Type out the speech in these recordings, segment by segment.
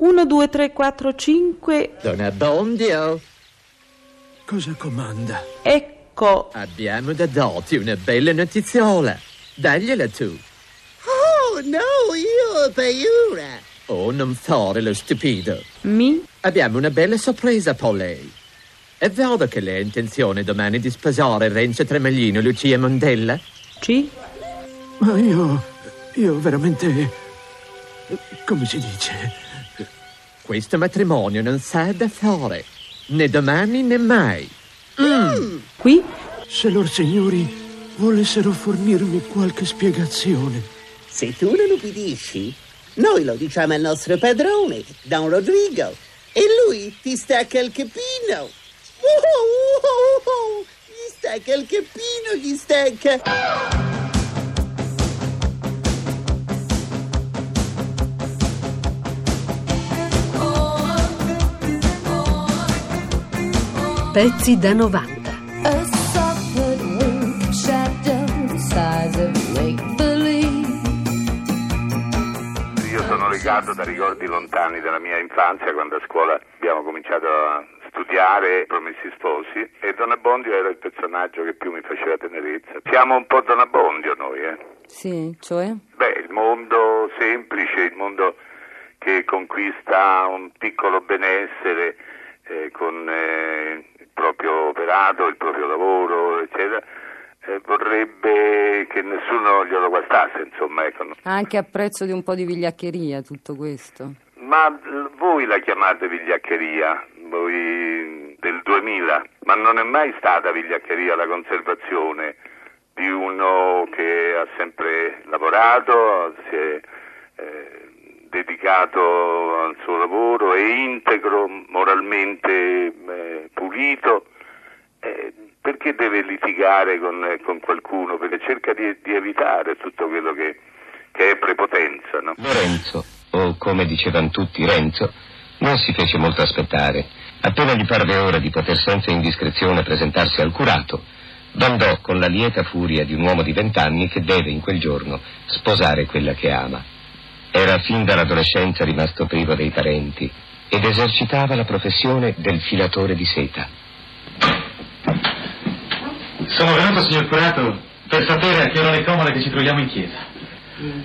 1, 2, 3, 4, 5. Don Abbondio, Cosa comanda? Ecco. abbiamo da darti una bella notiziola. Dagliela tu. Oh, no, io ho paura. Oh, non fare lo stupido. Mi? Abbiamo una bella sorpresa per lei. È vero che lei ha intenzione domani di sposare Renzo Tremaglino e Lucia Mondella? Ci? Ma io. io veramente. come si dice? Questo matrimonio non sa da fare. Né domani né mai. Qui? Se lor signori volessero fornirmi qualche spiegazione. Se tu non ubbidisci, noi lo diciamo al nostro padrone, Don Rodrigo, e lui ti stacca il capino. Oh, oh, oh, oh, Gli stacca il capino, gli stacca. Pezzi da 90. A soft wink shadow the size of make believe. Io sono legato da ricordi lontani della mia infanzia, quando a scuola abbiamo cominciato a studiare Promessi Sposi e Don Abbondio era il personaggio che più mi faceva tenerezza. Siamo un po' Don Abbondio noi, eh? Sì, cioè? Beh, il mondo semplice, il mondo che conquista un piccolo benessere eh, con eh, il proprio operato, il proprio lavoro, eccetera, eh, vorrebbe che nessuno glielo guardasse, insomma, ecco. Anche a prezzo di un po' di vigliaccheria tutto questo. Ma voi la chiamate vigliaccheria, voi del 2000, ma non è mai stata vigliaccheria la conservazione di uno che ha sempre lavorato, si è dedicato al suo lavoro, è integro, moralmente eh, pulito. Eh, perché deve litigare con, con qualcuno? Perché cerca di, di evitare tutto quello che, che è prepotenza, no? Lorenzo, o come dicevano tutti Renzo, non si fece molto aspettare. Appena gli parve ora di poter senza indiscrezione presentarsi al curato, bandò con la lieta furia di un uomo di vent'anni che deve in quel giorno sposare quella che ama. Era fin dall'adolescenza rimasto privo dei parenti ed esercitava la professione del filatore di seta. Sono venuto, signor curato, per sapere a che ora è comoda che ci troviamo in chiesa.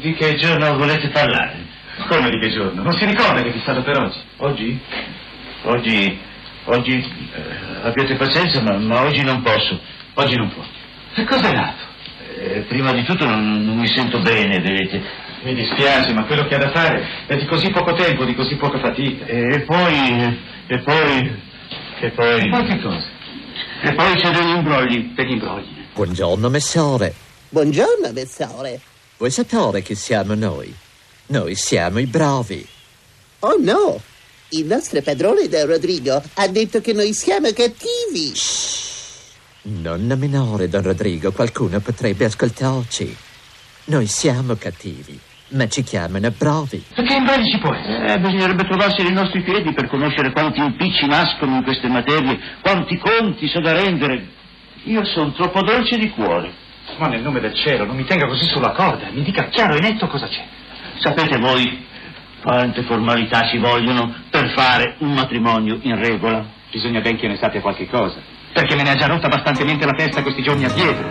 Di che giorno volete parlare? Come di che giorno? Non si ricorda che è fissato per oggi? Oggi? Oggi... Oggi... eh, abbiate pazienza, ma, ma oggi non posso. Oggi non può. Che cos'è nato? Eh, prima di tutto non, non mi sento bene, vedete. Mi dispiace, ma quello che ha da fare è di così poco tempo, di così poca fatica. E poi... E poi... E poi... E poi che cosa? E poi c'è degli imbrogli. Degli imbrogli. Buongiorno, messore. Buongiorno, Messore. Vuoi sapere chi siamo noi? Noi siamo i bravi. Oh no, il nostro padrone Don Rodrigo ha detto che noi siamo cattivi. Nonna minore, Don Rodrigo, qualcuno potrebbe ascoltarci. Noi siamo cattivi, ma ci chiamano bravi. E che ci può essere? Eh, bisognerebbe trovarsi nei nostri piedi per conoscere quanti impicci nascono in queste materie, quanti conti c'è da rendere. Io sono troppo dolce di cuore. Ma nel nome del cielo, non mi tenga così sulla corda. Mi dica chiaro e netto cosa c'è. Sapete voi quante formalità ci vogliono per fare un matrimonio in regola? Bisogna ben che ne sappia qualche cosa. Perché me ne ha già rotta bastantemente la testa questi giorni addietro.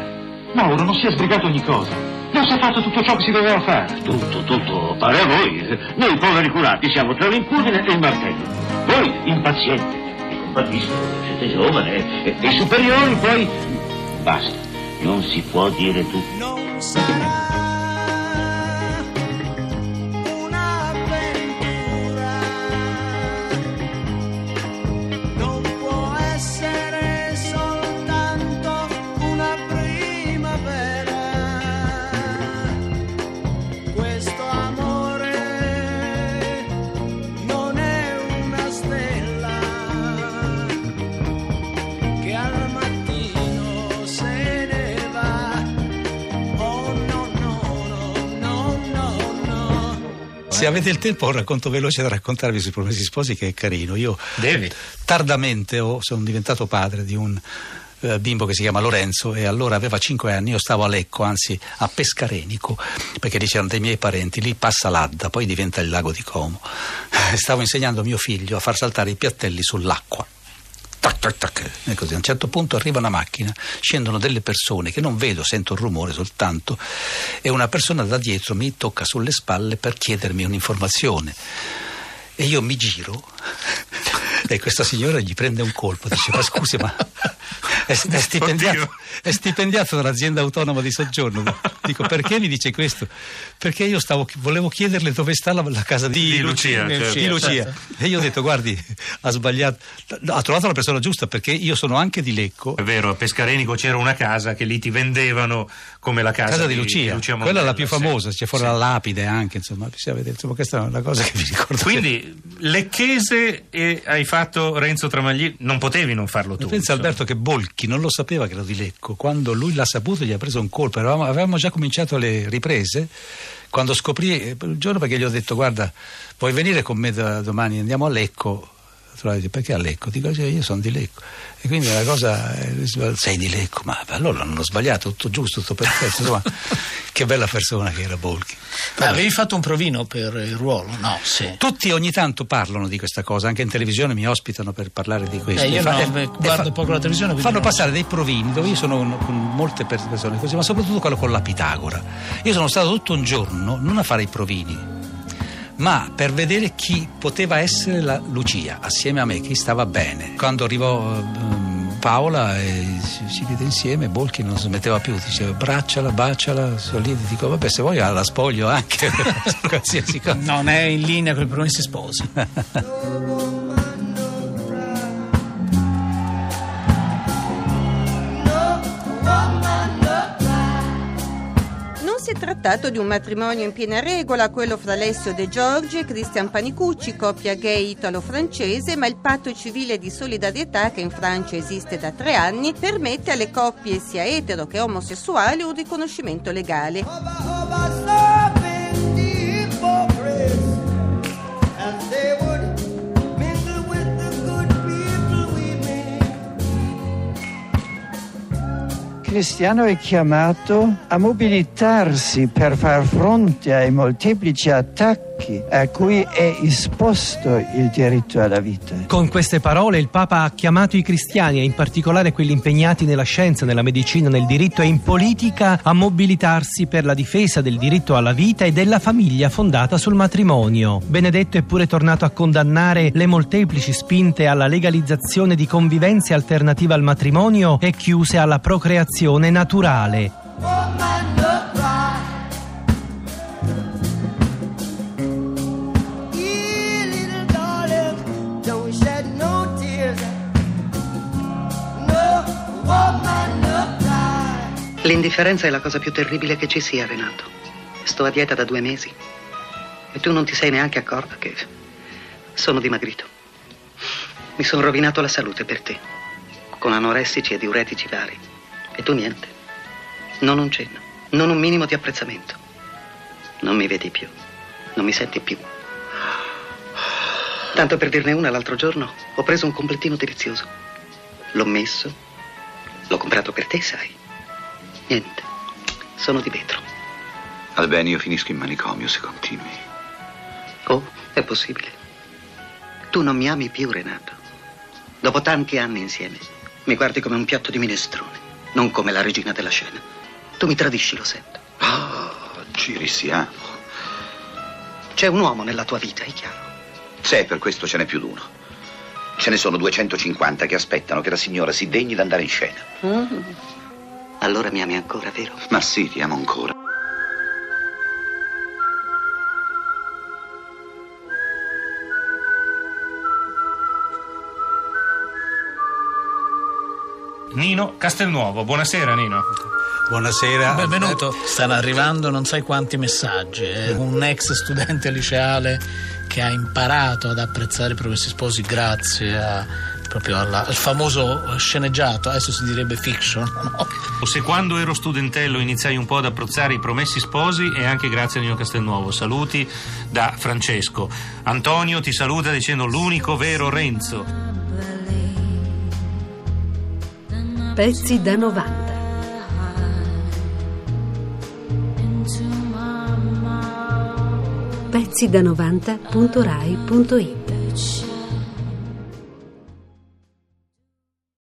Mauro, non si è sbrigato ogni cosa. Non si è fatto tutto ciò che si doveva fare. Tutto, tutto, pare a voi. Noi poveri curati siamo tra l'incudine e il martello. Voi impazienti. Vi compatisco, siete giovane. E, e i superiori poi... Basta, non si può dire tutto. Se avete il tempo, ho un racconto veloce da raccontarvi sui Promessi Sposi che è carino. Io Devi. tardamente ho- sono diventato padre di un eh, bimbo che si chiama Lorenzo e allora aveva 5 anni, io stavo a Lecco, anzi a Pescarenico, perché lì c'erano dei miei parenti, lì passa l'Adda, poi diventa il lago di Como. Stavo insegnando a mio figlio a far saltare i piattelli sull'acqua. Tac, tac. E così a un certo punto arriva una macchina, scendono delle persone che non vedo, sento un rumore soltanto e una persona da dietro mi tocca sulle spalle per chiedermi un'informazione. E io mi giro e questa signora gli prende un colpo, dice ma scusi ma è, è stipendiato, è stipendiato dall'azienda autonoma di soggiorno. Dico perché mi dice questo? Perché io stavo, volevo chiederle dove sta la, la casa di, Di Lucia, di certo. Lucia. E io ho detto guardi ha sbagliato, ha trovato la persona giusta perché io sono anche di Lecco. È vero, a Pescarenico c'era una casa che lì ti vendevano come la casa, Casa di Lucia, Mondella, quella è la più sì. famosa, c'è fuori Sì. la lapide anche, insomma, bisogna vedere, insomma, questa è una cosa che vi ricordo. Quindi Lecchese e hai fatto Renzo Tramagli, non potevi non farlo tu. Pensa insomma. Alberto che Bolchi non lo sapeva che ero di Lecco, quando lui l'ha saputo gli ha preso un colpo, Eravamo- avevamo già cominciato le riprese, quando scoprì, eh, un giorno perché gli ho detto guarda vuoi venire con me da domani, andiamo a Lecco, dice, perché a Lecco? Dico "Cioè, io sono di Lecco e quindi la cosa eh, sei di Lecco, ma allora non ho sbagliato, tutto giusto, tutto perfetto, insomma che bella persona che era Bolchi. Ma avevi fatto un provino per il ruolo? No, sì. Tutti ogni tanto parlano di questa cosa, anche in televisione mi ospitano per parlare di questo. Eh, io fa- no, e- beh, e guardo fa- poco la televisione. Fanno non- passare dei provini dove io sono con, con molte persone così, ma soprattutto quello con la Pitagora. Io sono stato tutto un giorno non a fare i provini, ma per vedere chi poteva essere la Lucia assieme a me, chi stava bene. Quando arrivò ehm, Paola e si, si vide insieme, Bolchi non smetteva più, diceva bracciala, baciala, sorridi, dico vabbè se vuoi la spoglio anche, qualsiasi cosa. Non è in linea con i promessi sposi. trattato di un matrimonio in piena regola, quello fra Alessio De Giorgi e Cristian Panicucci, coppia gay italo-francese, ma il patto civile di solidarietà che in Francia esiste da tre anni permette alle coppie sia etero che omosessuali un riconoscimento legale. Cristiano è chiamato a mobilitarsi per far fronte ai molteplici attacchi a cui è esposto il diritto alla vita. Con queste parole il Papa ha chiamato i cristiani, e in particolare quelli impegnati nella scienza, nella medicina, nel diritto e in politica, a mobilitarsi per la difesa del diritto alla vita e della famiglia fondata sul matrimonio. Benedetto è pure tornato a condannare le molteplici spinte alla legalizzazione di convivenze alternative al matrimonio e chiuse alla procreazione naturale. L'indifferenza è la cosa più terribile che ci sia, Renato. Sto a dieta da due mesi e tu non ti sei neanche accorta che sono dimagrito. Mi sono rovinato la salute per te, con anoressici e diuretici vari. E tu niente. Non un cenno, non un minimo di apprezzamento. Non mi vedi più, non mi senti più. Tanto per dirne una, l'altro giorno ho preso un completino delizioso. L'ho messo, l'ho comprato per te, sai. Niente, sono di vetro. Albeni, io finisco in manicomio se continui. Oh, è possibile. Tu non mi ami più, Renato. Dopo tanti anni insieme, mi guardi come un piatto di minestrone, non come la regina della scena. Tu mi tradisci, lo sento. Oh, ci risiamo. C'è un uomo nella tua vita, è chiaro. Se per questo ce n'è più d'uno. Ce ne sono 250 che aspettano che la signora si degni d'andare in scena. Mm. Allora mi ami ancora, vero? Ma sì, ti amo ancora. Nino Castelnuovo, buonasera Nino. Buonasera. Benvenuto. Stanno arrivando non sai quanti messaggi. eh. Un ex studente liceale che ha imparato ad apprezzare i promessi sposi grazie a, proprio alla- al famoso sceneggiato, adesso si direbbe fiction. no? O se quando ero studentello iniziai un po' ad apprezzare i promessi sposi è anche grazie a Nino Castelnuovo. Saluti da Francesco. Antonio ti saluta dicendo l'unico vero Renzo. Pezzi da 90. pezzi da 90.rai.it